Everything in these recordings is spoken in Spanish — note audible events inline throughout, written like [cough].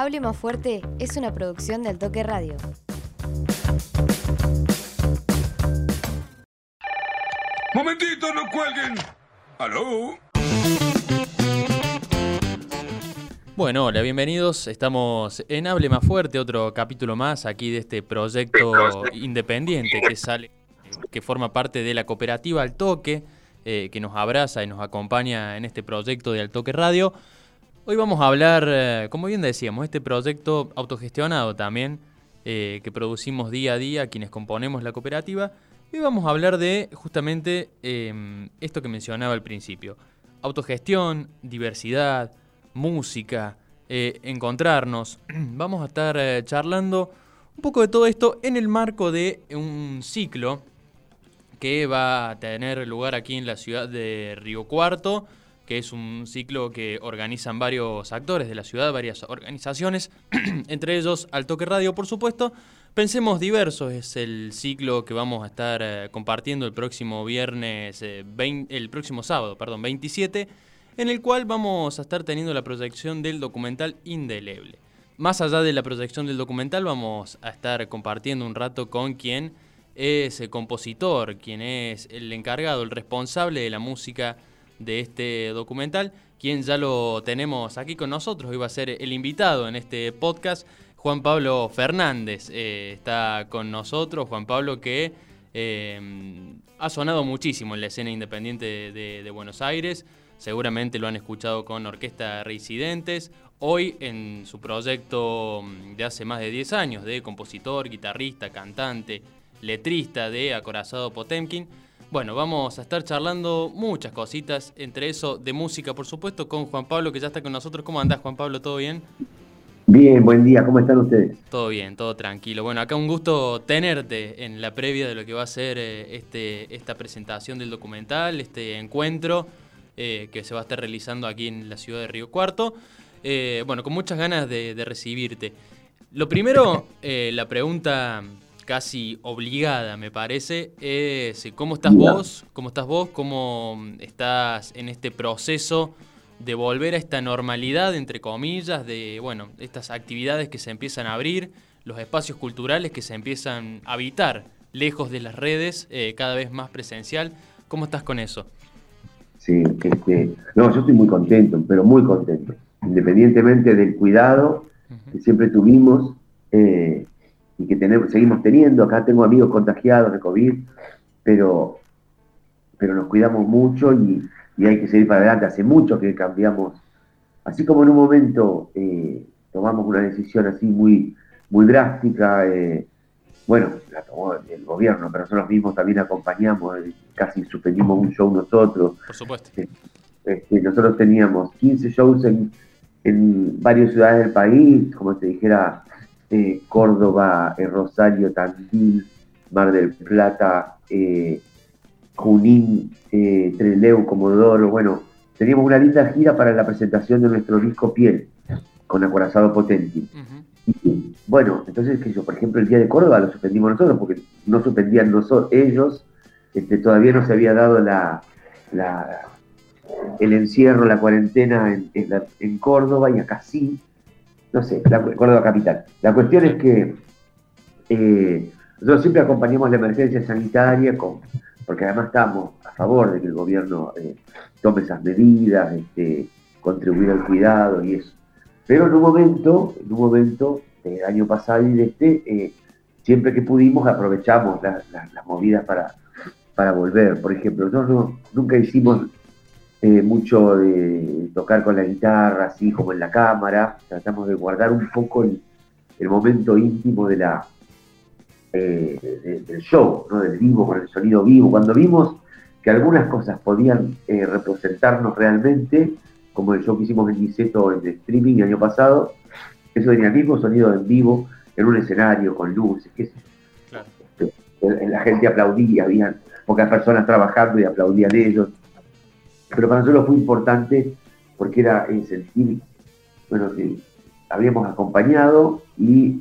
Hable más fuerte es una producción del Toque Radio. Momentito, no cuelguen. ¿Aló? Bueno, hola, bienvenidos. Estamos en Hable Más Fuerte, otro capítulo más aquí de este proyecto independiente que sale, que forma parte de la cooperativa Al Toque, eh, que nos abraza y nos acompaña en este proyecto de Al Toque Radio. Hoy vamos a hablar, eh, como bien decíamos, este proyecto autogestionado también, eh, que producimos día a día quienes componemos la cooperativa. Hoy vamos a hablar de justamente em, esto que mencionaba al principio. Autogestión, diversidad, música, eh, encontrarnos. [clears throat] Vamos a estar charlando un poco de todo esto en el marco de un ciclo que va a tener lugar aquí en la ciudad de Río Cuarto que es un ciclo que organizan varios actores de la ciudad, varias organizaciones, [clears throat] entre ellos Al Toque Radio, por supuesto. Pensemos diversos es el ciclo que vamos a estar eh, compartiendo el próximo viernes, eh, el próximo sábado, perdón, 27, en el cual vamos a estar teniendo la proyección del documental Indeleble. Más allá de la proyección del documental, vamos a estar compartiendo un rato con quien es el compositor, quien es el encargado, el responsable de la música de este documental, quien ya lo tenemos aquí con nosotros, iba a ser el invitado en este podcast, Juan Pablo Fernández. Eh, está con nosotros, Juan Pablo que eh, ha sonado muchísimo en la escena independiente de, Buenos Aires, seguramente lo han escuchado con Orquesta Reincidentes, hoy en su proyecto de hace más de 10 años de compositor, guitarrista, cantante, letrista de Acorazado Potemkin. Bueno, vamos a estar charlando muchas cositas, entre eso de música, por supuesto, con Juan Pablo, que ya está con nosotros. ¿Cómo andás, Juan Pablo? ¿Todo bien? Bien, buen día, ¿cómo están ustedes? Todo bien, todo tranquilo. Bueno, acá un gusto tenerte en la previa de lo que va a ser eh, este, esta presentación del documental, este encuentro eh, que se va a estar realizando aquí en la ciudad de Río Cuarto. Eh, bueno, con muchas ganas de, de recibirte. Lo primero, [laughs] la pregunta casi obligada, me parece, es eh, cómo estás vos, cómo estás vos, cómo estás en este proceso de volver a esta normalidad, entre comillas, de, bueno, estas actividades que se empiezan a abrir, los espacios culturales que se empiezan a habitar lejos de las redes, eh, cada vez más presencial. ¿Cómo estás con eso? Sí, este, no, yo estoy muy contento, pero muy contento. Independientemente del cuidado que siempre tuvimos, eh, y que tenemos, seguimos teniendo. Acá tengo amigos contagiados de COVID, pero, pero nos cuidamos mucho y, hay que seguir para adelante. Hace mucho que cambiamos, así como en un momento eh, tomamos una decisión así muy, muy drástica, eh, bueno, la tomó el gobierno, pero nosotros mismos también acompañamos, eh, casi suspendimos un show nosotros. Por supuesto. Este, nosotros teníamos 15 shows en, en varias ciudades del país, como te dijera, eh, Córdoba, eh, Rosario, Tandil, Mar del Plata, eh, Junín, Treleu, Comodoro. Bueno, teníamos una linda gira para la presentación de nuestro disco Piel con Acorazado Potenti. bueno, entonces, que yo, por ejemplo, el día de Córdoba lo suspendimos nosotros porque no suspendían nosotros, ellos, este, todavía no se había dado la, el encierro, la cuarentena en, en Córdoba y acá sí no sé, la, Córdoba Capital. La cuestión es que eh, nosotros siempre acompañamos la emergencia sanitaria, con, porque además estamos a favor de que el gobierno eh, tome esas medidas, este, contribuir al cuidado y eso. Pero en un momento, en un momento del año pasado y de este, eh, siempre que pudimos aprovechamos las movidas para, para volver. Por ejemplo, nosotros nunca hicimos eh, mucho de tocar con la guitarra, así como en la cámara. Tratamos de guardar un poco el, momento íntimo de la, eh, del show, ¿no? del vivo, con el sonido vivo. Cuando vimos que algunas cosas podían eh, representarnos realmente, como el show que hicimos en Niceto en streaming el año pasado, eso tenía el mismo sonido en vivo, en un escenario, con luces, qué La gente aplaudía, había pocas personas trabajando y aplaudían ellos pero para nosotros fue importante porque era sentir, bueno, que habíamos acompañado y,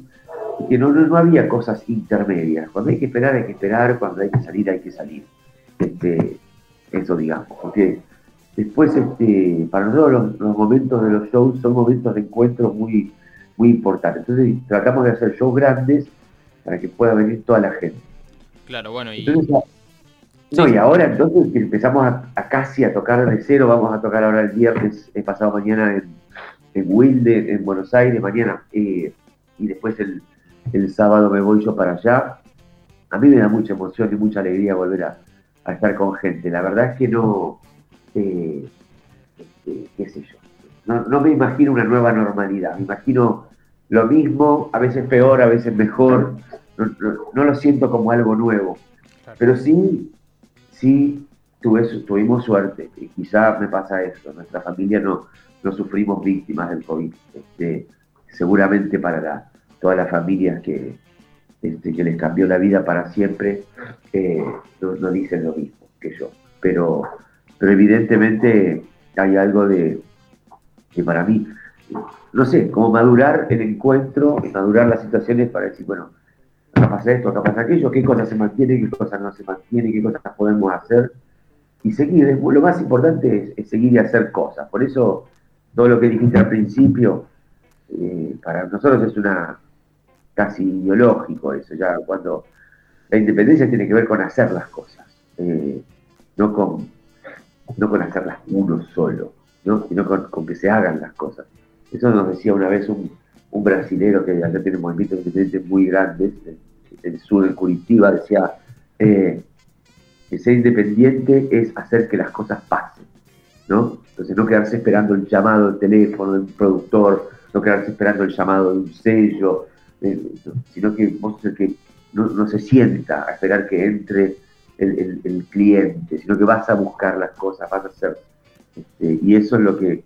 que no, no, había cosas intermedias. Cuando hay que esperar, hay que esperar, cuando hay que salir, hay que salir. Este, eso digamos, porque después este, para nosotros los, momentos de los shows son momentos de encuentro muy, muy importante. Entonces tratamos de hacer shows grandes para que pueda venir toda la gente. Claro, bueno, y... no, y ahora entonces empezamos a, casi a tocar de cero, vamos a tocar ahora el viernes, he pasado mañana en, en Wilde, en Buenos Aires, mañana, eh, y después el, el sábado me voy yo para allá. A mí me da mucha emoción y mucha alegría volver a, estar con gente. La verdad es que no, eh, este, qué sé yo, no, me imagino una nueva normalidad, me imagino lo mismo, a veces peor, a veces mejor, no, lo siento como algo nuevo, pero sí, sí tuve, tuvimos suerte y quizá me pasa eso, nuestra familia no, no sufrimos víctimas del COVID, este, seguramente para la, todas las familias que, este, que les cambió la vida para siempre, eh, no, dicen lo mismo que yo. Pero, pero evidentemente hay algo de que para mí, no sé, como madurar el encuentro, madurar las situaciones para decir, bueno, acá pasa esto, acá pasa aquello, qué cosas se mantienen, qué cosas no se mantienen, qué cosas podemos hacer y seguir. Lo más importante es, seguir y hacer cosas. Por eso todo lo que dijiste al principio, eh, para nosotros es una casi ideológico eso, ya cuando la independencia tiene que ver con hacer las cosas, eh, no, con, no con hacerlas uno solo, ¿no? sino con, que se hagan las cosas. Eso nos decía una vez un, un brasilero que allá tiene movimientos independientes muy grandes, el sur de Curitiba, decía eh, que ser independiente es hacer que las cosas pasen, ¿no? Entonces no quedarse esperando el llamado del teléfono de un productor, no quedarse esperando el llamado de un sello, eh, sino que vos el que no, se sienta a esperar que entre el, cliente, sino que vas a buscar las cosas, vas a hacer. Este, y eso es lo que.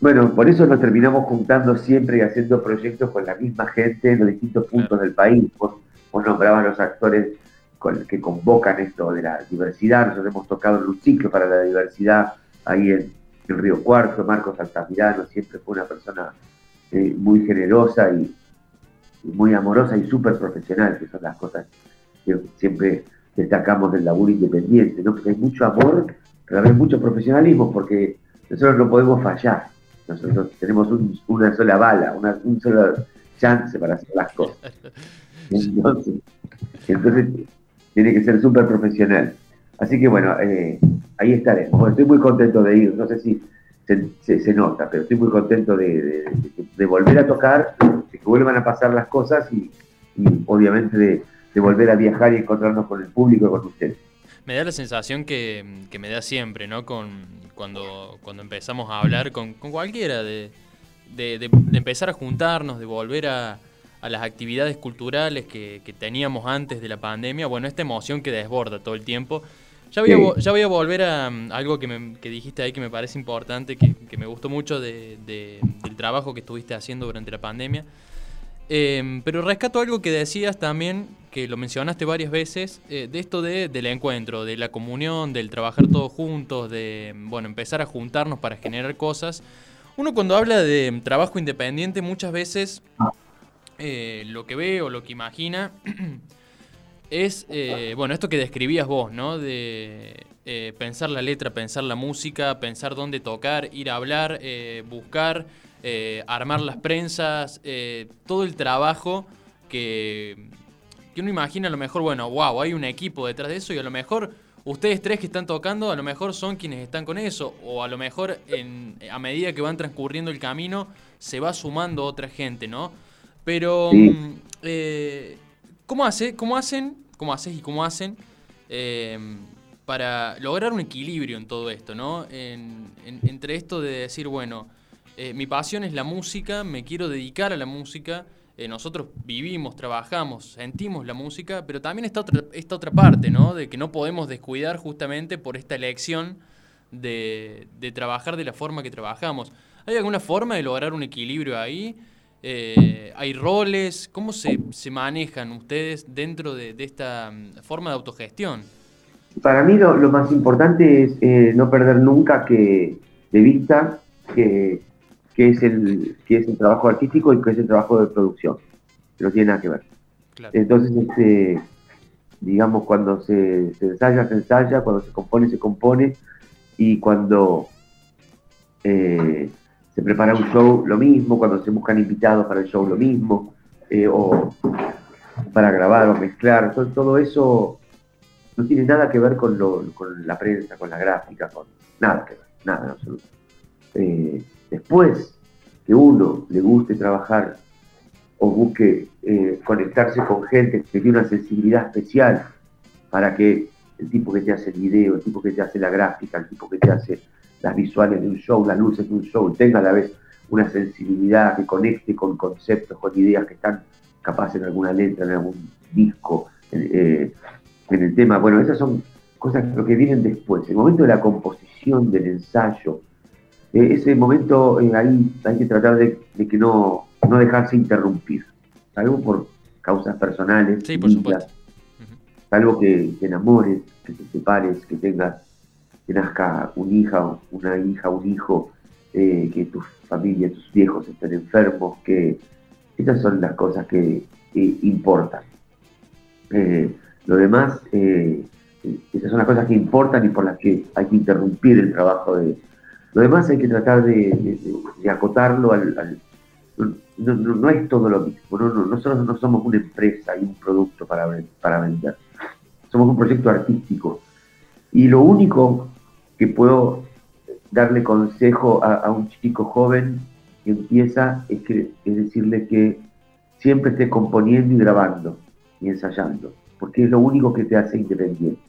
Bueno, por eso nos terminamos juntando siempre y haciendo proyectos con la misma gente en los distintos puntos del país. Vos, vos nombrabas los actores que convocan esto de la diversidad. Nosotros hemos tocado en un ciclo para la diversidad ahí en, el Río Cuarto. Marcos Altamirano siempre fue una persona eh, muy generosa y, muy amorosa y súper profesional, que son las cosas que siempre destacamos del laburo independiente, ¿no? Porque hay mucho amor, pero hay mucho profesionalismo, porque nosotros no podemos fallar. Nosotros tenemos una sola bala, una, un solo chance para hacer las cosas. [laughs] Entonces, tiene que ser súper profesional. Así que bueno, eh, ahí estaremos. estoy muy contento de ir. No sé si se, nota, pero estoy muy contento de, volver a tocar, de que vuelvan a pasar las cosas y, obviamente de, volver a viajar y encontrarnos con el público y con ustedes. Me da la sensación que, me da siempre, ¿no? Con, cuando, cuando empezamos a hablar con, cualquiera, de, empezar a juntarnos, de volver a, las actividades culturales que, que teníamos antes de la pandemia, bueno, esta emoción que desborda todo el tiempo ya voy, a, ya voy a volver a mm, algo que, me, que, dijiste ahí que me parece importante, que, que me gustó mucho de, del trabajo que estuviste haciendo durante la pandemia. Em, pero rescato algo que decías también, que lo mencionaste varias veces, eh, de esto de, del encuentro, de la comunión, del trabajar todos juntos, de bueno, empezar a juntarnos para generar cosas. Uno cuando habla de trabajo independiente muchas veces eh, lo que ve o lo que imagina [clears throat] es, eh, bueno, esto que describías vos, ¿no? De eh, pensar la letra, pensar la música, pensar dónde tocar, ir a hablar, buscar, armar las prensas, todo el trabajo que, que uno imagina a lo mejor, bueno, wow, hay un equipo detrás de eso y a lo mejor ustedes tres que están tocando, a lo mejor son quienes están con eso, o a lo mejor en, a medida que van transcurriendo el camino se va sumando otra gente, ¿no? Pero, mm, ¿cómo, hace, ¿cómo hacen cómo haces y cómo hacen eh, para lograr un equilibrio en todo esto, ¿no? entre esto de decir, bueno, eh, mi pasión es la música, me quiero dedicar a la música, eh, nosotros vivimos, trabajamos, sentimos la música, pero también está otra, esta otra parte, ¿no? De que no podemos descuidar justamente por esta elección de, de trabajar de la forma que trabajamos. ¿Hay alguna forma de lograr un equilibrio ahí? Eh, ¿Hay roles? ¿Cómo se, se, manejan ustedes dentro de, esta mm, forma de autogestión? Para mí lo, más importante es eh, no perder nunca que, de vista que, es el, que es el trabajo artístico y que es el trabajo de producción. No tiene nada que ver. Entonces, este, digamos, cuando se, ensaya, se ensaya, cuando se compone, se compone, y cuando eh, se prepara un show lo mismo, cuando se buscan invitados para el show lo mismo, eh, o para grabar o mezclar, todo, eso no tiene nada que ver con, con la prensa, con la gráfica, con nada que ver, nada en absoluto. Eh, después que uno le guste trabajar o busque eh, conectarse con gente que tiene una sensibilidad especial para que el tipo que te hace el video, el tipo que te hace la gráfica, el tipo que te hace las visuales de un show, las luces de un show, tenga a la vez una sensibilidad que conecte con conceptos, con ideas que están capaz en alguna letra, en algún disco, en, eh, el tema. Bueno, esas son cosas que vienen después. El momento de la composición, del ensayo, eh, ese momento eh, ahí hay que tratar de, que no, no dejarse interrumpir, salvo por causas personales. Sí, por supuesto. Salvo que te enamores, que te separes, que tengas que nazca un hija, una hija, un hijo, eh, que tu familia, tus viejos estén enfermos, que estas son las cosas que importan. Eh, lo demás, eh, esas son las cosas que importan y por las que hay que interrumpir el trabajo de... Lo demás hay que tratar de, acotarlo al... no, es todo lo mismo, nosotros no somos una empresa y un producto para, para vender, somos un proyecto artístico. Y lo único que puedo darle consejo a, un chico joven que empieza es, que, es decirle que siempre esté componiendo y grabando y ensayando, porque es lo único que te hace independiente.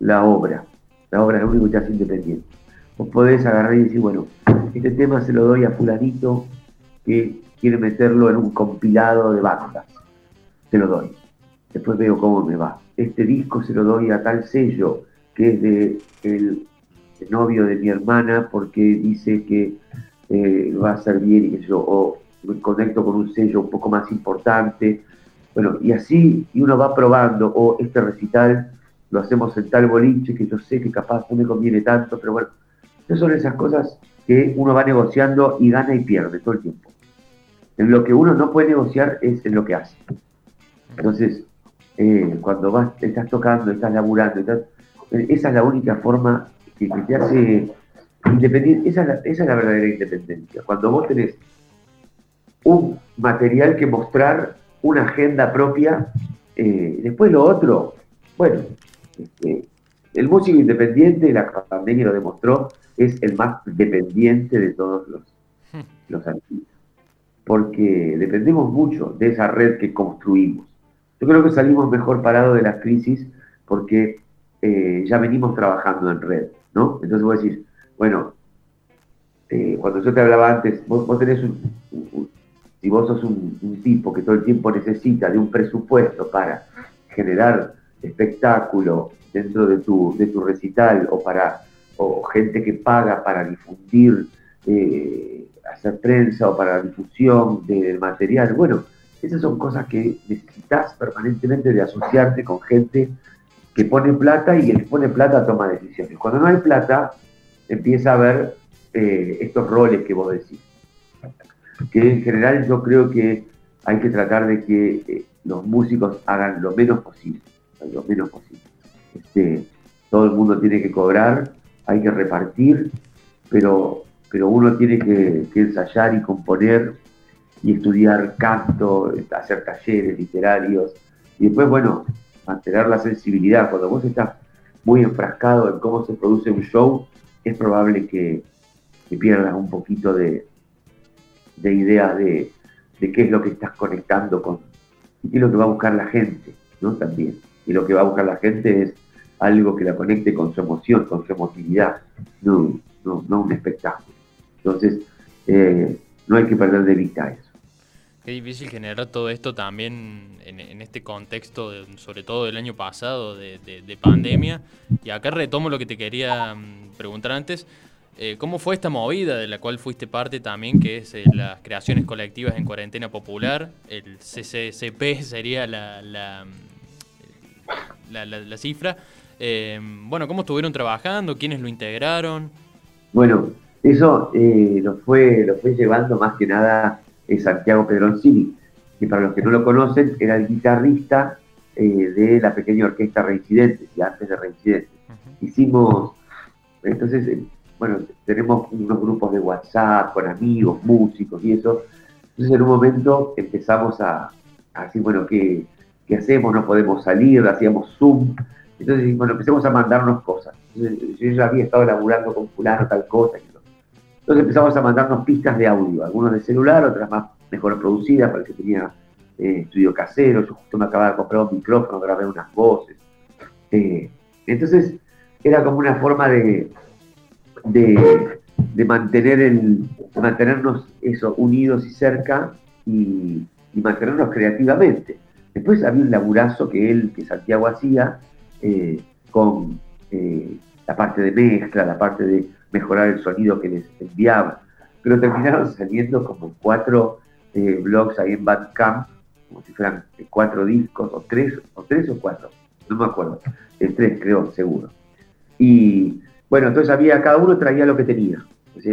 La obra, la obra es lo único que te hace independiente. Vos podés agarrar y decir, bueno, este tema se lo doy a fulanito que quiere meterlo en un compilado de bandas. Se lo doy. Después veo cómo me va. Este disco se lo doy a tal sello que es de el novio de mi hermana porque dice que eh, va a ser bien y que yo o me conecto con un sello un poco más importante. Bueno, y así, y uno va probando, o este recital lo hacemos en tal boliche que yo sé que capaz no me conviene tanto, pero bueno, esas son esas cosas que uno va negociando y gana y pierde todo el tiempo. En lo que uno no puede negociar es en lo que hace. Entonces, eh, cuando vas, estás tocando, estás laburando, esa es la única forma que, te hace independiente. Esa es, la, verdadera independencia. Cuando vos tenés un material que mostrar, una agenda propia, eh, después lo otro, bueno, este, el músico independiente, la pandemia lo demostró, es el más dependiente de todos los, [laughs] los artistas. Porque dependemos mucho de esa red que construimos. Yo creo que salimos mejor parados de las crisis porque eh, ya venimos trabajando en red. Entonces vos decís, bueno, eh, cuando yo te hablaba antes, vos, tenés un, si vos sos un, tipo que todo el tiempo necesita de un presupuesto para generar espectáculo dentro de tu, de tu recital o para o gente que paga para difundir, eh, hacer prensa o para difusión del material, bueno, esas son cosas que necesitas permanentemente de asociarte con gente que pone plata y el que pone plata toma decisiones. Cuando no hay plata, empieza a haber eh, estos roles que vos decís. Que en general yo creo que hay que tratar de que eh, los músicos hagan lo menos posible. Lo menos posible. Este, todo el mundo tiene que cobrar, hay que repartir, pero, pero uno tiene que, que ensayar y componer y estudiar canto, hacer talleres literarios. Y después, bueno, mantener la sensibilidad. Cuando vos estás muy enfrascado en cómo se produce un show, es probable que, pierdas un poquito de, de idea de, qué es lo que estás conectando con y qué es lo que va a buscar la gente, ¿no? También. Y lo que va a buscar la gente es algo que la conecte con su emoción, con su emotividad, no, no, un espectáculo. Entonces, eh, no hay que perder de vista eso. Qué difícil generar todo esto también en, este contexto, sobre todo del año pasado, de, pandemia. Y acá retomo lo que te quería mm, preguntar antes. Eh, ¿Cómo fue esta movida de la cual fuiste parte también, que es eh, las creaciones colectivas en cuarentena popular? El CCCP sería la, la, la, cifra. Eh, bueno, ¿cómo estuvieron trabajando? ¿Quiénes lo integraron? Bueno, eso lo, fue, lo fue llevando más que nada es Santiago Pedroncini, que para los que no lo conocen era el guitarrista eh, de la pequeña orquesta Reincidentes, y antes de Reincidentes. Hicimos, entonces, bueno, tenemos unos grupos de WhatsApp con amigos, músicos y eso. Entonces en un momento empezamos a, decir, bueno, ¿qué, ¿qué, hacemos? No podemos salir, hacíamos Zoom. Entonces, bueno, empezamos a mandarnos cosas. Entonces, yo ya había estado laburando con fulano, tal cosa. Entonces empezamos a mandarnos pistas de audio, algunos de celular, otras más mejor producidas, para el que tenía eh, estudio casero. Yo justo me acababa de comprar un micrófono, grabé unas voces. Eh, entonces, era como una forma de, de, mantener el, mantenernos eso, unidos y cerca y, mantenernos creativamente. Después había un laburazo que él, que Santiago hacía, eh, con la parte de mezcla, la parte de mejorar el sonido que les enviaba. Pero terminaron [laughs] saliendo como cuatro eh, blogs ahí en Bandcamp, como si fueran cuatro discos, o tres, o tres o cuatro, no me acuerdo, tres creo, seguro. Y bueno, entonces había, cada uno traía lo que tenía.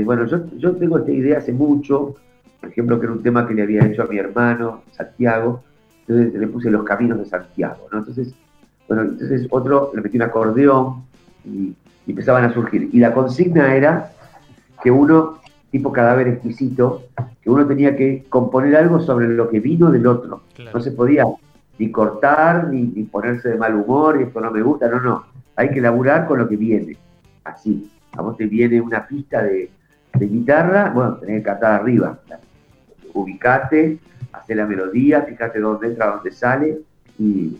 bueno, yo, yo tengo esta idea hace mucho, por ejemplo, que era un tema que le había hecho a mi hermano, Santiago, entonces le puse los caminos de Santiago, ¿no? Entonces, bueno, entonces otro le metí un acordeón y, empezaban a surgir. Y la consigna era que uno, tipo cadáver exquisito, que uno tenía que componer algo sobre lo que vino del otro. No se podía ni cortar, ni, ni ponerse de mal humor, y esto no me gusta, no, no. Hay que laburar con lo que viene así. A vos te viene una pista de, guitarra, bueno, tenés que cantar arriba. Ubicate, hace la melodía, fíjate dónde entra, dónde sale, y,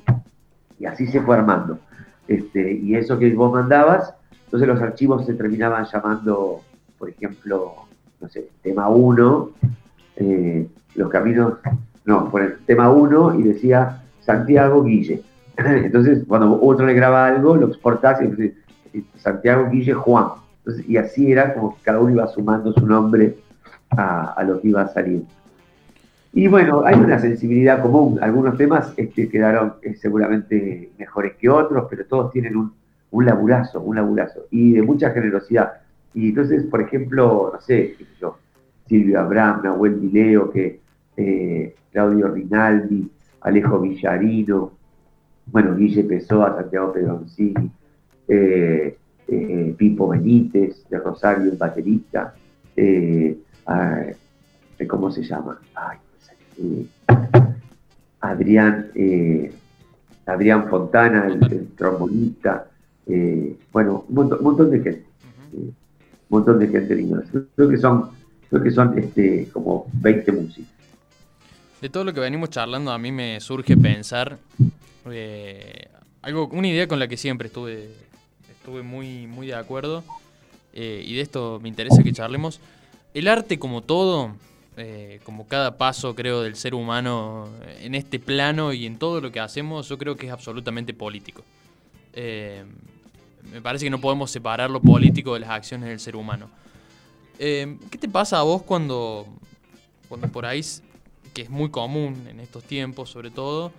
así se fue armando. Este, y eso que vos mandabas, entonces los archivos se terminaban llamando, por ejemplo, no sé, tema 1, eh, los caminos, no, por el tema 1 y decía Santiago Guille. [laughs] Entonces, cuando otro le graba algo, lo exportás y Santiago Guille Juan. y así era como que cada uno iba sumando su nombre a, lo que iba a salir. Y bueno, hay una sensibilidad común. Algunos temas este, quedaron eh, seguramente mejores que otros, pero todos tienen un, un laburazo, un laburazo. Y de mucha generosidad. Y entonces, por ejemplo, no sé, yo, Silvio Abraham, Nahuel que, eh, Claudio Rinaldi, Alejo Villarino, bueno, Guille Pessoa, Santiago Pedroncini, eh, eh, Pipo Benítez de Rosario, el baterista, eh, ¿cómo se llama? Adrián, Adrián Fontana, el, trombonista, bueno, un montón, de gente, un montón de gente linda. Creo que son, creo que son este, como 20 músicos. De todo lo que venimos charlando, a mí me surge pensar algo, una idea con la que siempre estuve estuve muy, muy de acuerdo. Eh, y de esto me interesa que charlemos. El arte como todo, eh, como cada paso creo del ser humano en este plano y en todo lo que hacemos, yo creo que es absolutamente político. Eh, me parece que no podemos separar lo político de las acciones del ser humano. ¿Qué te pasa a vos cuando, cuando por ahí, que es muy común en estos tiempos sobre todo,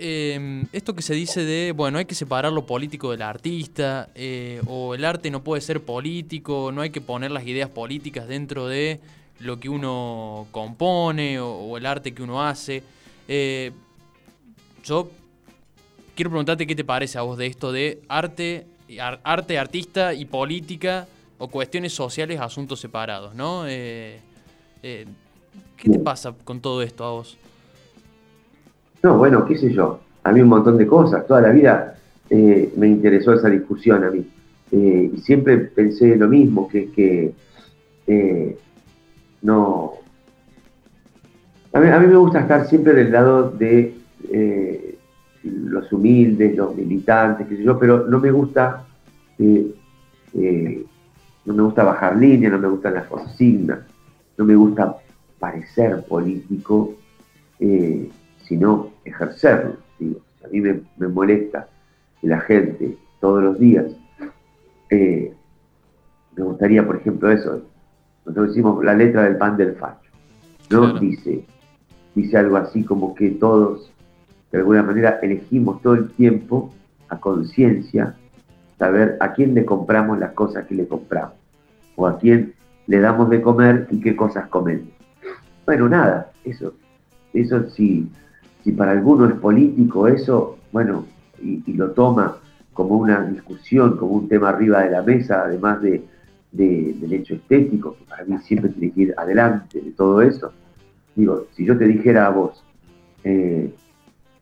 Em, esto que se dice de, bueno, hay que separar lo político del artista, eh, o el arte no puede ser político, no hay que poner las ideas políticas dentro de lo que uno compone o, el arte que uno hace. Eh, yo quiero preguntarte qué te parece a vos de esto de arte, arte, artista y política o cuestiones sociales, asuntos separados, ¿no? Eh, ¿Qué te pasa con todo esto a vos? No, bueno, qué sé yo, a mí un montón de cosas, toda la vida eh, me interesó esa discusión a mí. Eh, y siempre pensé lo mismo, que, que eh, no... A mí, me gusta estar siempre del lado de los humildes, los militantes, qué sé yo, pero no me gusta... no me gusta bajar línea, no me gustan las consignas, no me gusta parecer político, sino ejercerlo. A mí me, molesta la gente todos los días, eh, me gustaría, por ejemplo, eso, nosotros decimos la letra del pan del facho, ¿no? Dice, dice algo así como que todos, de alguna manera, elegimos todo el tiempo a conciencia saber a quién le compramos las cosas que le compramos, o a quién le damos de comer y qué cosas comemos. Bueno, nada, eso, eso sí si para alguno es político eso, bueno, y, lo toma como una discusión, como un tema arriba de la mesa, además de, del hecho estético, que para mí siempre tiene que ir adelante de todo eso, digo, si yo te dijera a vos, eh,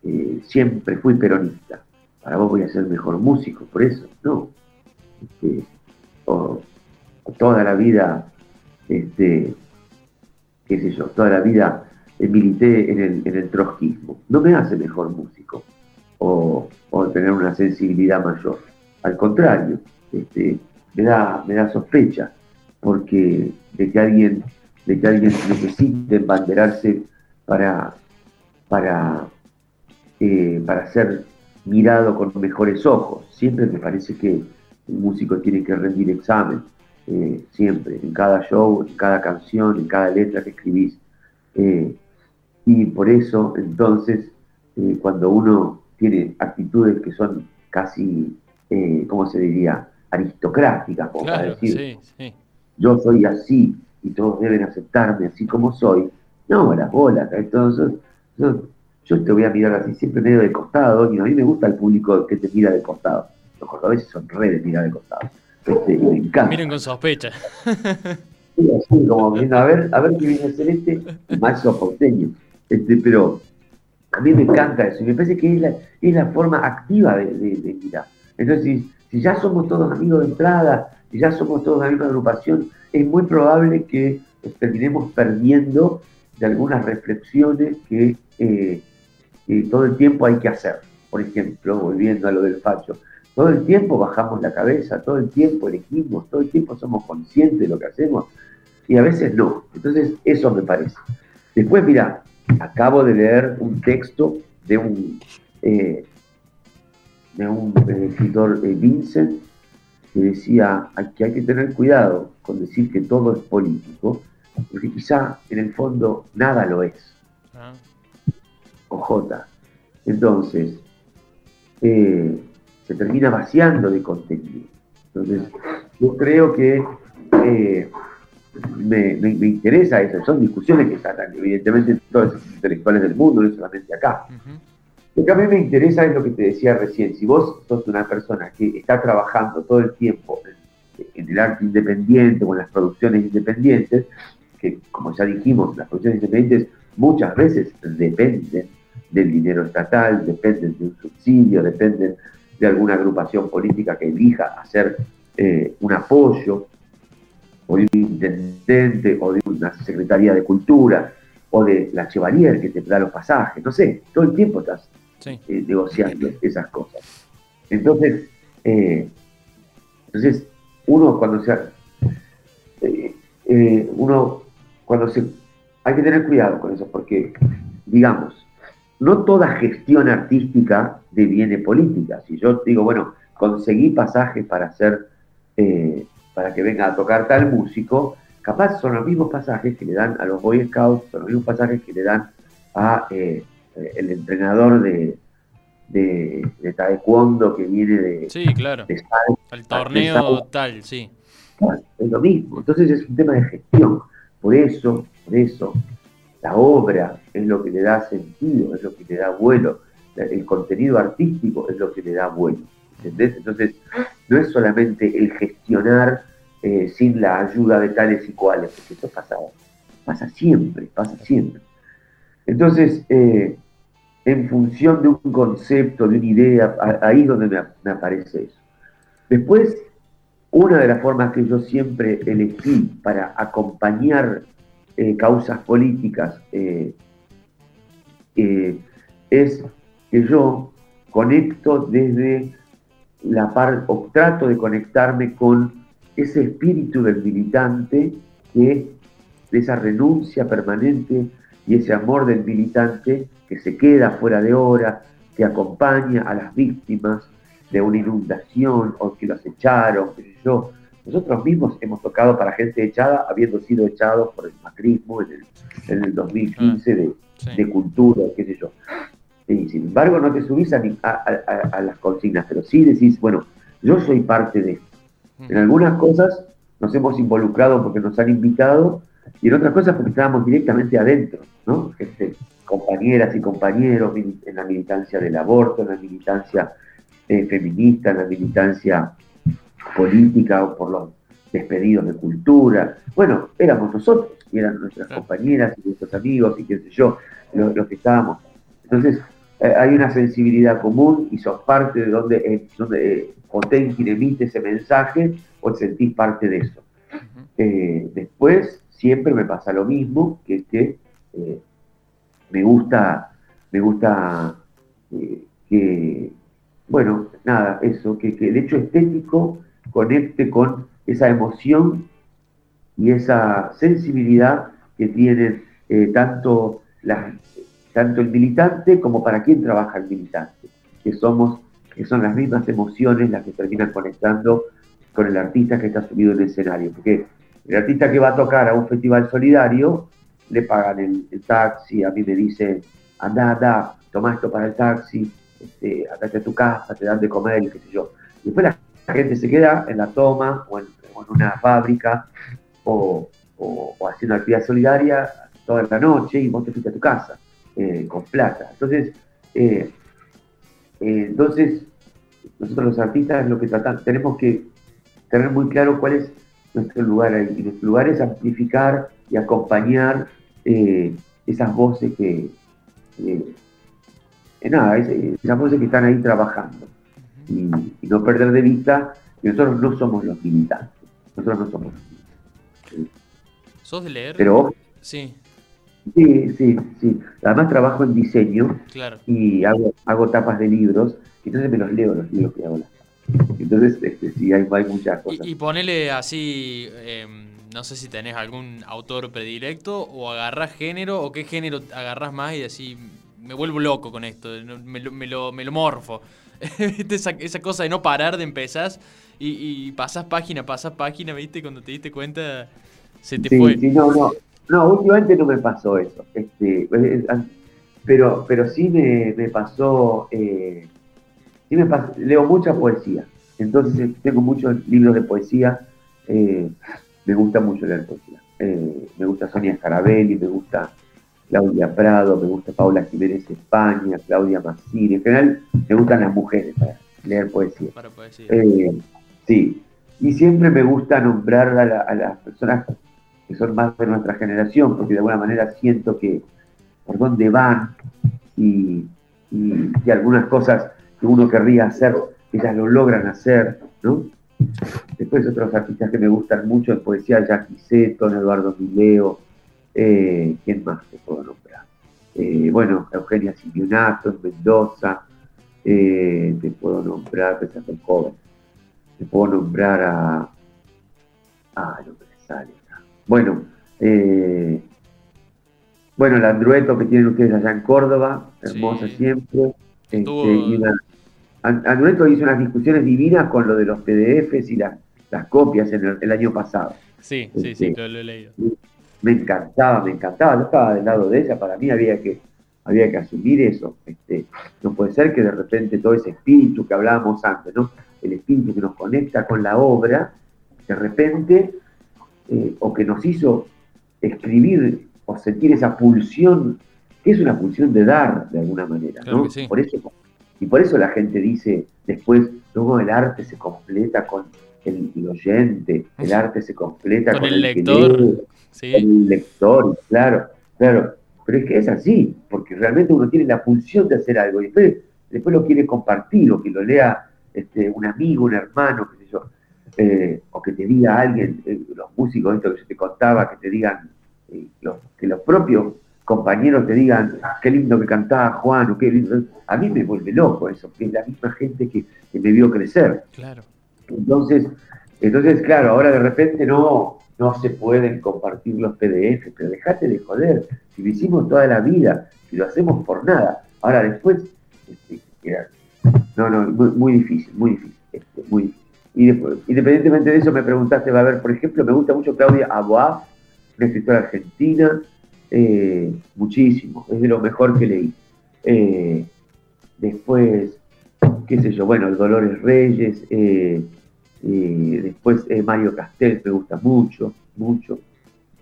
eh, siempre fui peronista, para vos voy a ser mejor músico, por eso, no. Este, o, toda la vida, este, qué sé yo, toda la vida milité en el, en el trotskismo. No me hace mejor músico o, tener una sensibilidad mayor. Al contrario, este, me, da, me da sospecha porque de que alguien, de que alguien necesite embanderarse para, para, eh, para ser mirado con mejores ojos. Siempre me parece que un músico tiene que rendir examen, eh, siempre, en cada show, en cada canción, en cada letra que escribís. Eh, y por eso, entonces, cuando uno tiene actitudes que son casi, ¿cómo se diría?, aristocráticas, como para decir, yo soy así y todos deben aceptarme así como soy. No, las bolas, entonces, yo te voy a mirar así siempre medio de costado, y a mí me gusta el público que te mira de costado. Los cordobeses son re de mirar de costado. Este, y me encanta. Miren con sospecha. Sí, así, como viendo, a ver, a ver qué viene a hacer este, más porteño. Este, pero a mí me encanta eso, y me parece que es la, es la forma activa de, de, mirar. Entonces, si, si, ya somos todos amigos de entrada, si ya somos todos de la misma agrupación, es muy probable que terminemos perdiendo de algunas reflexiones que eh, todo el tiempo hay que hacer. Por ejemplo, volviendo a lo del facho, todo el tiempo bajamos la cabeza, todo el tiempo elegimos, todo el tiempo somos conscientes de lo que hacemos y a veces no. Entonces, eso me parece. Después, mira, acabo de leer un texto de un, eh, de un eh, escritor, eh, Vincent, que decía que hay que tener cuidado con decir que todo es político, porque quizá en el fondo nada lo es. Ah. OJ. Entonces, eh, se termina vaciando de contenido. Entonces, yo creo que eh, me, interesa eso. Son discusiones que salen, evidentemente, todos los intelectuales del mundo, no solamente acá. Lo que a mí me interesa es lo que te decía recién. Si vos sos una persona que está trabajando todo el tiempo en, en el arte independiente o en las producciones independientes, que como ya dijimos, las producciones independientes muchas veces dependen del dinero estatal, dependen de un subsidio, dependen de alguna agrupación política que elija hacer eh, un apoyo, o de un intendente, o de una secretaría de cultura, o de la chevalier que te da los pasajes, no sé, todo el tiempo estás eh, negociando esas cosas. Entonces, eh, entonces uno cuando se uno cuando se hay que tener cuidado con eso, porque digamos, no toda gestión artística deviene política. Si yo digo, bueno, conseguí pasajes para hacer, eh, para que venga a tocar tal músico, capaz son los mismos pasajes que le dan a los Boy Scouts, son los mismos pasajes que le dan a eh, el entrenador de, de, taekwondo que viene de... Sí, claro. Al torneo tal, sí. es lo mismo. Entonces es un tema de gestión. Por eso, por eso, la obra es lo que le da sentido, es lo que le da vuelo, el contenido artístico es lo que le da vuelo. ¿Entendés? Entonces, no es solamente el gestionar eh, sin la ayuda de tales y cuales, porque eso pasa, pasa siempre, pasa siempre. Entonces, eh, en función de un concepto, de una idea, ahí es donde me, aparece eso. Después, una de las formas que yo siempre elegí para acompañar eh, causas políticas eh, eh, es que yo conecto desde la parte, o trato de conectarme con ese espíritu del militante, que de esa renuncia permanente y ese amor del militante que se queda fuera de hora, que acompaña a las víctimas de una inundación o que los echaron, qué sé yo, nosotros mismos hemos tocado para gente echada, habiendo sido echados por el macrismo en el, 2015 ah, de, cultura, qué sé yo. Y sin embargo, no te subís a, las consignas, pero sí decís, bueno, yo soy parte de esto. En algunas cosas nos hemos involucrado porque nos han invitado y en otras cosas porque estábamos directamente adentro, ¿no? compañeras y compañeros en la militancia del aborto, en la militancia eh, feminista, la militancia política o por los, despedidos de cultura. Bueno, éramos nosotros, y eran nuestras compañeras y nuestros amigos y qué sé yo, los, que estábamos. Entonces, eh, hay una sensibilidad común y sos parte de donde, eh, donde eh, Potenkin emite ese mensaje o sentís parte de eso. después, siempre me pasa lo mismo, que es que me gusta, me gusta que, bueno, nada, eso, que, que el hecho estético conecte con esa emoción y esa sensibilidad que tienen eh, tanto, tanto el militante como para quien trabaja el militante, que somos, que son las mismas emociones las que terminan conectando con el artista que está subido en el escenario. Porque el artista que va a tocar a un festival solidario, le pagan el, taxi, a mí me dicen, anda, anda, toma esto para el taxi, este, andate a tu casa, te dan de comer, qué sé yo. Después la gente se queda en la toma o en, una fábrica o, haciendo actividad solidaria toda la noche y vos te fuiste a tu casa eh, con plata. Entonces, eh, eh, entonces, nosotros los artistas lo que tratamos, tenemos que tener muy claro cuál es nuestro lugar ahí. Y nuestro lugar es amplificar y acompañar esas voces que, nada, esas voces que están ahí trabajando. Y, y no perder de vista que nosotros no somos los militantes. Nosotros no somos ¿Sos de leer? Pero, sí. Sí, sí, sí. Además trabajo en diseño claro. y hago, hago tapas de libros, entonces me los leo los libros que hago. Entonces, este, sí, hay, hay muchas cosas. Y, ponele así, em, no sé si tenés algún autor predilecto o agarrás género o qué género agarrás más y así me vuelvo loco con esto, me lo, me lo, me lo morfo. [laughs] esa, esa cosa de no parar de empezar y, pasas página, pasas página, ¿viste? Cuando te diste cuenta, se te fue. Sí, no, no. No, últimamente no me pasó eso. Este, pero, pero sí me, pasó. Eh, sí me leo mucha poesía. Entonces eh, tengo muchos libros de poesía. Eh, me gusta mucho leer poesía. me gusta Sonia Scarabelli, me gusta Claudia Prado, me gusta Paula Jiménez España, Claudia Massini. En general, me gustan las mujeres para leer poesía. Para poesía. Sí, y siempre me gusta nombrar a, las personas que son más de nuestra generación, porque de alguna manera siento que por dónde van y, algunas cosas que uno querría hacer, ellas lo logran hacer, ¿no? Después otros artistas que me gustan mucho en poesía, Jackie Seto, Eduardo Mileo, eh, ¿quién más te puedo nombrar? Eh, bueno, Eugenia Simeonato en Mendoza, eh, te puedo nombrar, pensando en joven, te puedo nombrar a. Ah, no me sale. Bueno, bueno, el Andrueto que tienen ustedes allá en Córdoba, hermosa siempre. Este, Andrueto hizo unas discusiones divinas con lo de los PDFs y las, copias en el, año pasado. Sí, sí, sí, este, lo, he leído. Me encantaba, me encantaba. Yo estaba del lado de ella, para mí había que, había que asumir eso. Este, no puede ser que de repente todo ese espíritu que hablábamos antes, ¿no? el espíritu que nos conecta con la obra, de repente, eh, o que nos hizo escribir o sentir esa pulsión, que es una pulsión de dar de alguna manera, ¿no? Por eso, y por eso la gente dice después, luego el arte se completa con el, oyente, el arte se completa con, el, lector. El lector, claro, claro. Pero es que es así, porque realmente uno tiene la pulsión de hacer algo y después, después lo quiere compartir o que lo lea este, un amigo, un hermano, qué sé yo, eh, o que te diga alguien, eh, los músicos, esto que yo te contaba, que te digan, eh, que los propios compañeros te digan, ah, qué lindo que cantaba Juan, o qué lindo. A mí me vuelve loco eso, que es la misma gente que, me vio crecer. Claro. Entonces, entonces, claro, ahora de repente no, no se pueden compartir los PDF, pero dejate de joder, si lo hicimos toda la vida, si lo hacemos por nada, ahora después, este, no, no, muy, difícil, muy difícil, este, muy Y después, independientemente de eso, me preguntaste, va a ver, por ejemplo, me gusta mucho Claudia Aboab, una escritora argentina, eh, muchísimo, es de lo mejor que leí. Eh, después, qué sé yo, bueno, Dolores Reyes, eh, después Mario Castel me gusta mucho, mucho,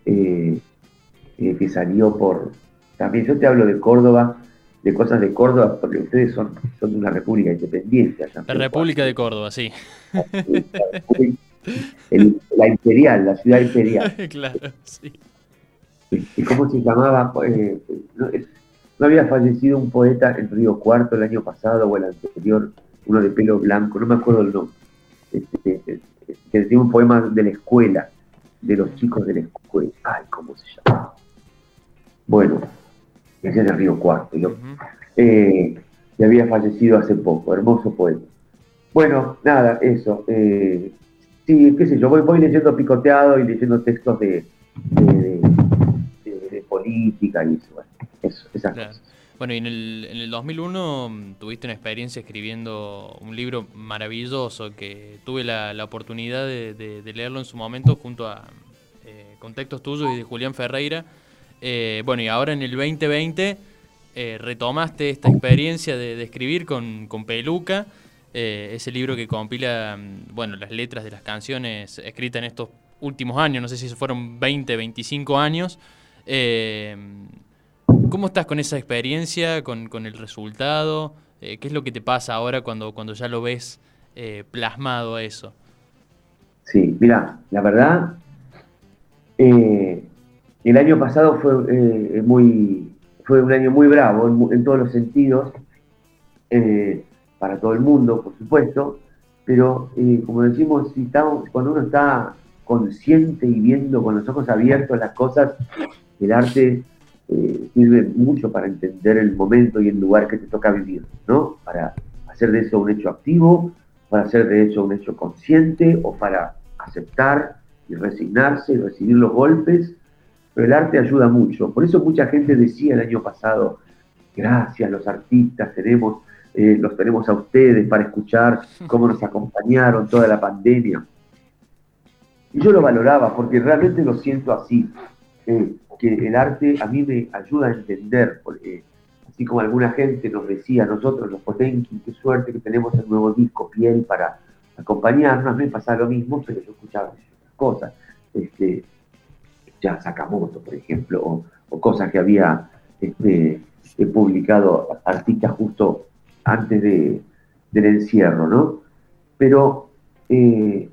que salió por, también yo te hablo de Córdoba, de cosas de Córdoba, porque ustedes son, son una república independiente. la República de Córdoba, sí. la imperial, la ciudad imperial. [laughs] claro, sí. ¿Y cómo se llamaba? Eh, no, había fallecido un poeta en Río Cuarto el año pasado o el anterior, uno de pelo blanco, no me acuerdo el nombre, este, que decía un poema de la escuela, de los chicos de la escuela. Ay, ¿cómo se llama? Bueno, ese es de Río Cuarto. Eh, y había fallecido hace poco, hermoso poema. Bueno, nada, eso. Eh, sí, qué sé yo, voy, voy leyendo picoteado y leyendo textos de, de, política y eso, bueno, eso esas cosas. Bueno, y en el, en el 2001 mm, tuviste una experiencia escribiendo un libro maravilloso que tuve la, la oportunidad de, leerlo en su momento junto a eh, con textos tuyos y de Julián Ferreira. Eh, bueno, y ahora en el 2020 eh, retomaste esta experiencia de, escribir con, con Peluca, ese libro que compila mm, bueno, las letras de las canciones escritas en estos últimos años, no sé si fueron 20, 25 años. ¿Cómo estás con esa experiencia, con, el resultado? Eh, ¿Qué es lo que te pasa ahora cuando, cuando ya lo ves eh, plasmado eso? Sí, mira, la verdad, eh, el año pasado fue muy fue un año muy bravo en, todos los sentidos, para todo el mundo, por supuesto, pero como decimos, si estamos, cuando uno está consciente y viendo con los ojos abiertos las cosas, el arte eh, sirve mucho para entender el momento y el lugar que te toca vivir, ¿no? Para hacer de eso un hecho activo, para hacer de eso un hecho consciente o para aceptar y resignarse y recibir los golpes. Pero el arte ayuda mucho. Por eso mucha gente decía el año pasado, gracias los artistas, tenemos, eh, los tenemos a ustedes para escuchar [laughs] cómo nos acompañaron toda la pandemia. Y yo lo valoraba porque realmente lo siento así. Eh, que el arte a mí me ayuda a entender, porque así como alguna gente nos decía, nosotros los Potenki, qué suerte que tenemos el nuevo disco Piel para acompañarnos, me pasa lo mismo, pero yo escuchaba otras cosas, este, ya Sakamoto, por ejemplo, o, cosas que había este, publicado artistas justo antes de, del encierro, ¿no? Pero eh,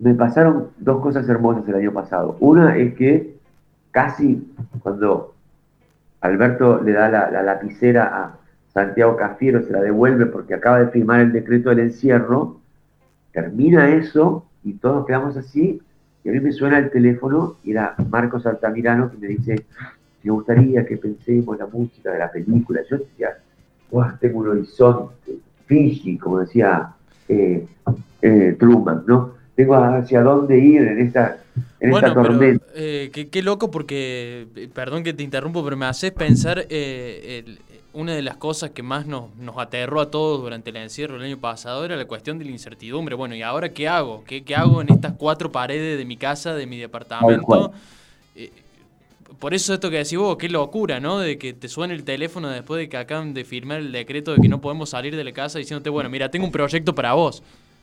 me pasaron dos cosas hermosas el año pasado. Una es que casi cuando Alberto le da la, lapicera a Santiago Cafiero, se la devuelve porque acaba de firmar el decreto del encierro, termina eso y todos quedamos así, y a mí me suena el teléfono y era Marcos Altamirano que me dice, me gustaría que pensemos la música de la película. Yo decía, tengo un horizonte, Fiji, como decía eh, eh, Truman, ¿no? Tengo hacia dónde ir en esta bueno, Pero, eh, qué, loco porque, eh, perdón que te interrumpo, pero me haces pensar eh, una de las cosas que más nos, nos aterró a todos durante el encierro el año pasado era la cuestión de la incertidumbre. Bueno, ¿y ahora qué hago? ¿Qué, qué hago en estas cuatro paredes de mi casa, de mi departamento? por eso esto que decís vos, qué locura, ¿no? De que te suene el teléfono después de que acaban de firmar el decreto de que no podemos salir de la casa diciéndote, bueno, mira, tengo un proyecto para vos.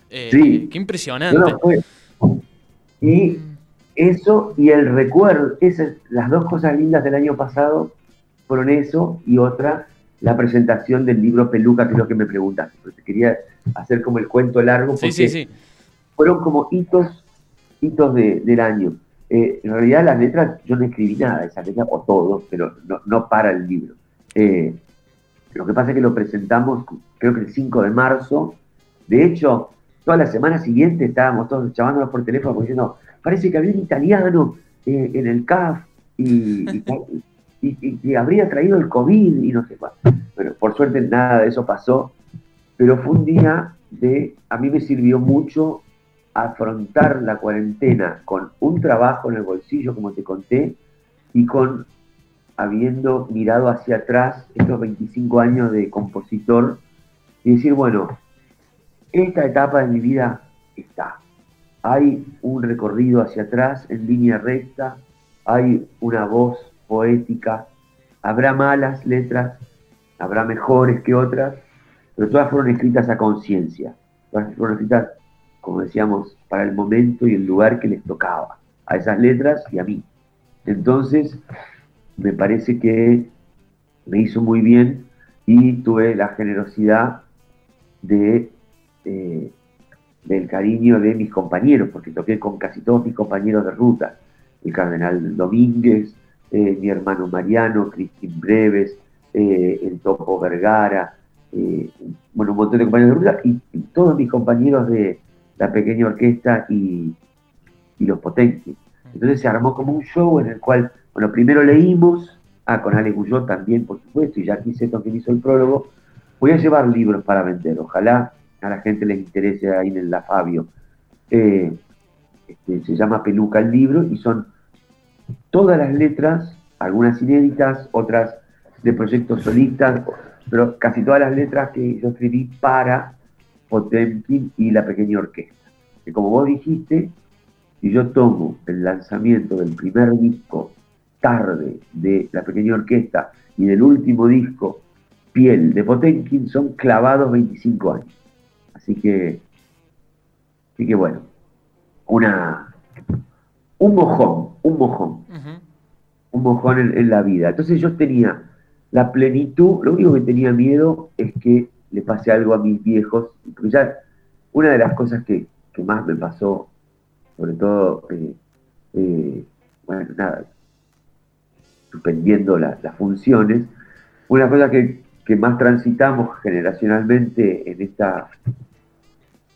Sí. Qué impresionante. y eso y el recuerdo, esas, las dos cosas lindas del año pasado fueron eso y otra, la presentación del libro Peluca, que es lo que me preguntaste. Porque quería hacer como el cuento largo, porque sí, sí, sí. fueron como hitos, hitos del año. Eh, en realidad las letras, yo no escribí nada, esa letra o todo, pero no, para el libro. Eh, lo que pasa es que lo presentamos, creo que el 5 de marzo. De hecho, toda la semana siguiente estábamos todos llamándonos por teléfono diciendo, parece que había un italiano eh, en el CAF y, y, habría traído el COVID y no sé cuál. Bueno, por suerte nada de eso pasó, pero fue un día de, a mí me sirvió mucho afrontar la cuarentena con un trabajo en el bolsillo, como te conté, y con habiendo mirado hacia atrás estos 25 años de compositor y decir, bueno, esta etapa de mi vida está. Hay un recorrido hacia atrás en línea recta, hay una voz poética, habrá malas letras, habrá mejores que otras, pero todas fueron escritas a conciencia, todas fueron escritas, como decíamos, para el momento y el lugar que les tocaba, a esas letras y a mí. Entonces, me parece que me hizo muy bien y tuve la generosidad de eh, del cariño de mis compañeros, porque toqué con casi todos mis compañeros de ruta, el Cardenal Domínguez, eh, mi hermano Mariano, Cristín Breves, eh, el Topo Vergara, eh, bueno, un montón de compañeros de ruta y, todos mis compañeros de la pequeña orquesta y, los Potenki. Entonces se armó como un show en el cual, bueno, primero leímos, ah, con Ale Guyot también, por supuesto, y ya aquí Seto que hizo el prólogo, voy a llevar libros para vender, ojalá a la gente les interese ahí en la Fabio. Eh, este, se llama Peluca el libro y son todas las letras, algunas inéditas, otras de proyectos solistas, pero casi todas las letras que yo escribí para Potemkin y la pequeña orquesta. Que como vos dijiste, si yo tomo el lanzamiento del primer disco tarde de la pequeña orquesta y del último disco Piel de Potemkin, son clavados 25 años. Así que, así que bueno, una, un mojón, un mojón, un mojón en, la vida. Entonces yo tenía la plenitud, lo único que tenía miedo es que le pase algo a mis viejos, porque ya una de las cosas que, más me pasó, sobre todo, eh, eh, bueno, nada, suspendiendo las funciones, una cosa que, que más transitamos generacionalmente en esta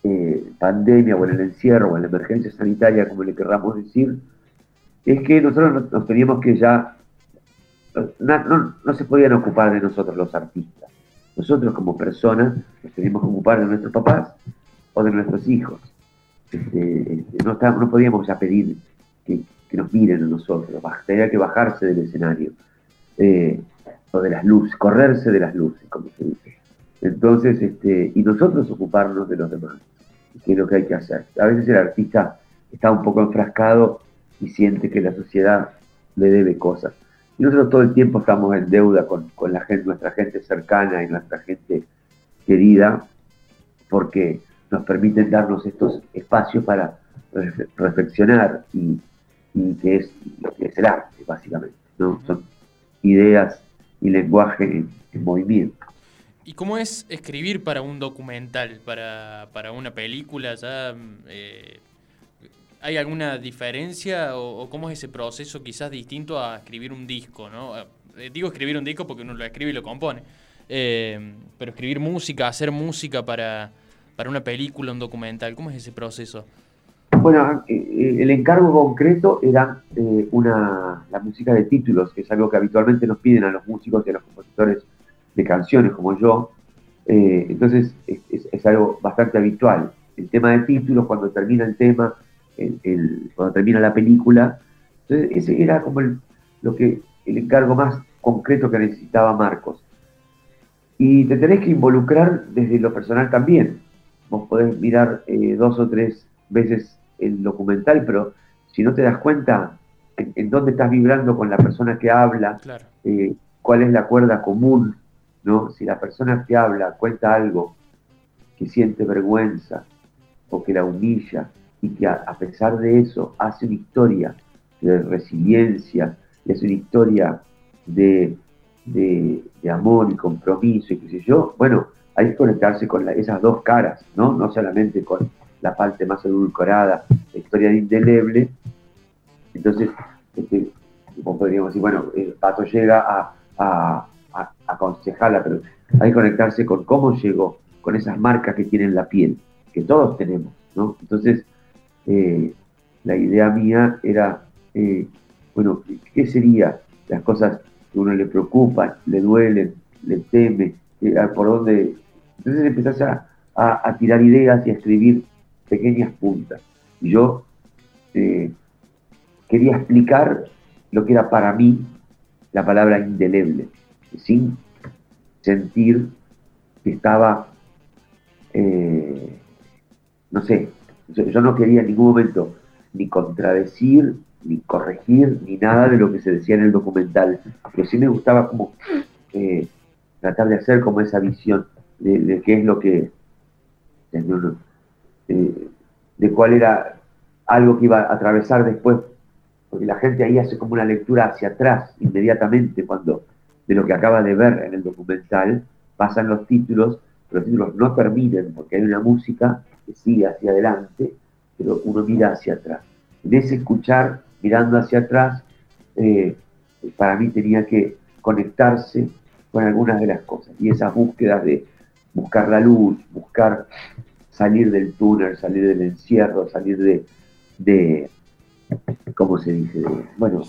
eh, pandemia o en el encierro o en la emergencia sanitaria, como le querramos decir, es que nosotros nos, teníamos que ya, no, se podían ocupar de nosotros los artistas. Nosotros como personas nos teníamos que ocupar de nuestros papás o de nuestros hijos. Este, este, no, no podíamos ya pedir que, nos miren a nosotros, tenía que bajarse del escenario, eh, o de las luces, correrse de las luces, como se dice. Entonces, este, y nosotros ocuparnos de los demás, que es lo que hay que hacer. A veces el artista está un poco enfrascado y siente que la sociedad le debe cosas. Y nosotros todo el tiempo estamos en deuda con, la gente, nuestra gente cercana y nuestra gente querida, porque nos permiten darnos estos espacios para reflexionar y, que es lo que es el arte, básicamente. ¿no? Son ideas y lenguaje en movimiento. ¿Y cómo es escribir para un documental, para, una película? Ya, eh, ¿Hay alguna diferencia o, cómo es ese proceso quizás distinto a escribir un disco? ¿no? Eh, digo escribir un disco porque uno lo escribe y lo compone. Eh, pero escribir música, hacer música para, una película, un documental, ¿cómo es ese proceso? Bueno, el encargo concreto era una, la música de títulos, que es algo que habitualmente nos piden a los músicos y a los compositores de canciones como yo. Eh, entonces es, algo bastante habitual. El tema de títulos, cuando termina el tema, el, cuando termina la película. Entonces ese era como el, lo que, el encargo más concreto que necesitaba Marcos. Y te tenés que involucrar desde lo personal también. Vos podés mirar eh, dos o tres veces el documental, pero si no te das cuenta en, dónde estás vibrando con la persona que habla, eh, cuál es la cuerda común ¿no? Si la persona que habla cuenta algo que siente vergüenza o que la humilla y que a, pesar de eso hace una historia de resiliencia, y hace una historia de, amor y compromiso y qué sé yo, bueno, hay que conectarse con esas dos caras, ¿no? No solamente con la parte más edulcorada, la historia de indeleble. Entonces, este, podríamos decir, bueno, el pato llega a aconsejarla, pero hay que conectarse con cómo llegó, con esas marcas que tiene la piel, que todos tenemos, ¿no? Entonces, eh, la idea mía era, eh, bueno, ¿qué serían las cosas que a uno le preocupan, le duelen, le teme, eh, por dónde... Entonces empezás a, a, tirar ideas y a escribir pequeñas puntas. Y yo quería explicar lo que era para mí la palabra indeleble sin sentir que estaba, eh, no sé, yo, no quería en ningún momento ni contradecir, ni corregir, ni nada de lo que se decía en el documental, pero sí me gustaba como eh, tratar de hacer como esa visión de, qué es lo que, eh, de cuál era algo que iba a atravesar después, porque la gente ahí hace como una lectura hacia atrás inmediatamente cuando de lo que acaba de ver en el documental, pasan los títulos, los títulos no terminan porque hay una música que sigue hacia adelante, pero uno mira hacia atrás. En ese escuchar, mirando hacia atrás, eh, para mí tenía que conectarse con algunas de las cosas. Y esas búsquedas de buscar la luz, buscar salir del túnel, salir del encierro, salir de, de ¿cómo se dice? bueno,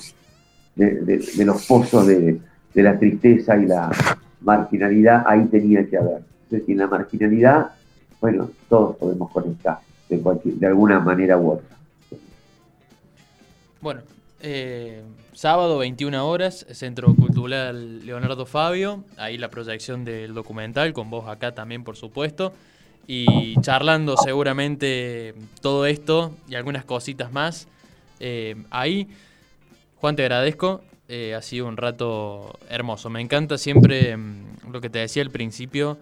de, los pozos de, la tristeza y la marginalidad, ahí tenía que haber. Entonces, en la marginalidad, bueno, todos podemos conectar de, de alguna manera u otra. Bueno, eh, sábado 21 horas, Centro Cultural Leonardo Fabio, ahí la proyección del documental, con vos acá también por supuesto, y charlando seguramente todo esto y algunas cositas más. Eh, ahí, Juan, te agradezco, eh, ha sido un rato hermoso, me encanta siempre mm, lo que te decía al principio,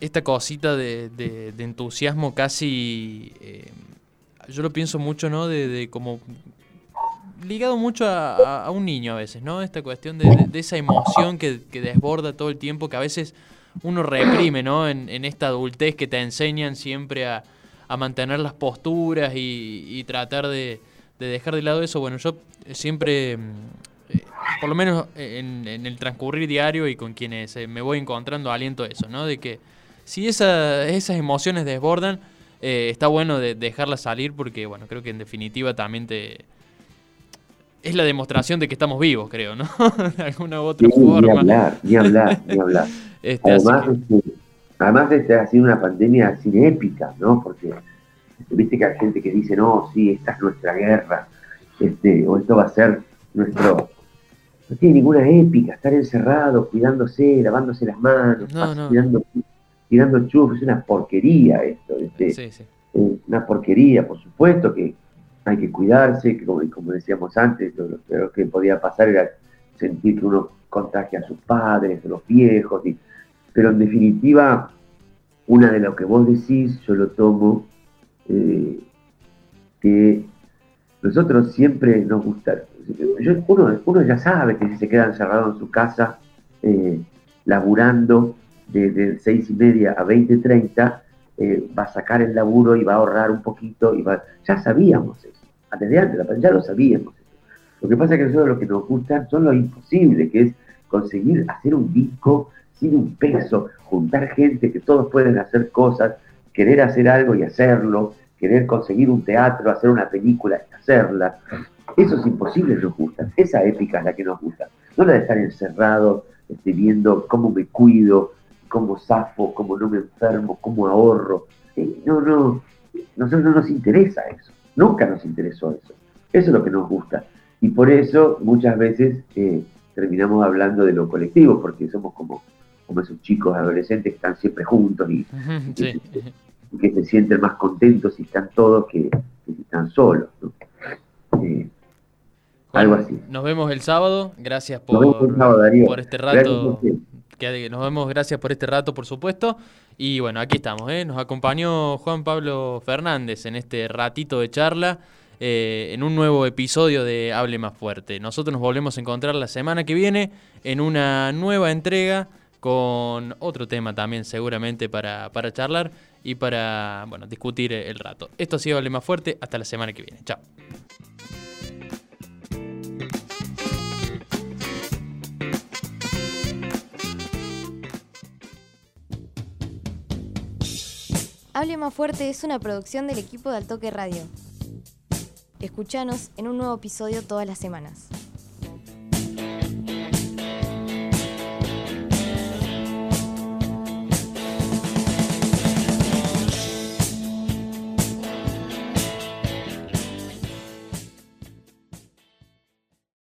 esta cosita de, entusiasmo casi... yo lo pienso mucho, ¿no? De, de como ligado mucho a, un niño a veces, ¿no? Esta cuestión de, esa emoción que, desborda todo el tiempo, que a veces uno reprime, ¿no? En, esta adultez que te enseñan siempre a, mantener las posturas y, tratar de, dejar de lado eso. Bueno, yo siempre, mm, eh, por lo menos en, el transcurrir diario y con quienes eh, me voy encontrando, aliento eso, ¿no? De que si esas emociones desbordan, eh, está bueno de dejarlas salir porque, bueno, creo que en definitiva también te es la demostración de que estamos vivos, creo, ¿no? [laughs] de alguna u otra forma. Ni hablar, ni hablar, ni [laughs] hablar. Este, además, además este, ha sido una pandemia así épica, ¿no? Porque viste que hay gente que dice, no, sí, esta es nuestra guerra, este, o esto va a ser nuestro... No tiene ninguna épica, estar encerrado, cuidándose, lavándose las manos, tirando, tirando chufos, es una porquería esto. Este, sí, sí. una porquería, por supuesto que hay que cuidarse, que como, decíamos antes, lo, que podía pasar era sentir que uno contagia a sus padres, a los viejos, pero en definitiva, una de lo que vos decís, yo lo tomo, eh, que nosotros siempre nos gusta, uno, uno, ya sabe que si se queda encerrado en su casa, eh, laburando de, seis y media a 20, 30, eh, va a sacar el laburo y va a ahorrar un poquito, y va, ya sabíamos eso desde antes, ya lo sabíamos. Lo que pasa es que nosotros lo que nos gusta son lo imposible, que es conseguir hacer un disco sin un peso, juntar gente, que todos pueden hacer cosas, querer hacer algo y hacerlo, querer conseguir un teatro, hacer una película y hacerla. Eso es imposible, nos gusta. Esa épica es la que nos gusta. No la de estar encerrado, este, viendo cómo me cuido, cómo zafo, cómo no me enfermo, cómo ahorro. Eh, no, no, nosotros no nos interesa eso. Nunca nos interesó eso. Eso es lo que nos gusta. Y por eso muchas veces eh, terminamos hablando de lo colectivo, porque somos como, como esos chicos adolescentes que están siempre juntos y, que, se sienten más contentos si están todos que, si están solos. Algo así. Nos vemos el sábado. Gracias por, por este rato. Que nos vemos, gracias por este rato, por supuesto. Y bueno, aquí estamos, ¿eh? Nos acompañó Juan Pablo Fernández en este ratito de charla, eh, en un nuevo episodio de Hable Más Fuerte. Nosotros nos volvemos a encontrar la semana que viene en una nueva entrega con otro tema también seguramente para, para charlar y para bueno, discutir el rato. Esto ha sido Hable Más Fuerte, hasta la semana que viene. Chao. Hable Más Fuerte es una producción del equipo de Altoque Radio. Escuchanos en un nuevo episodio todas las semanas.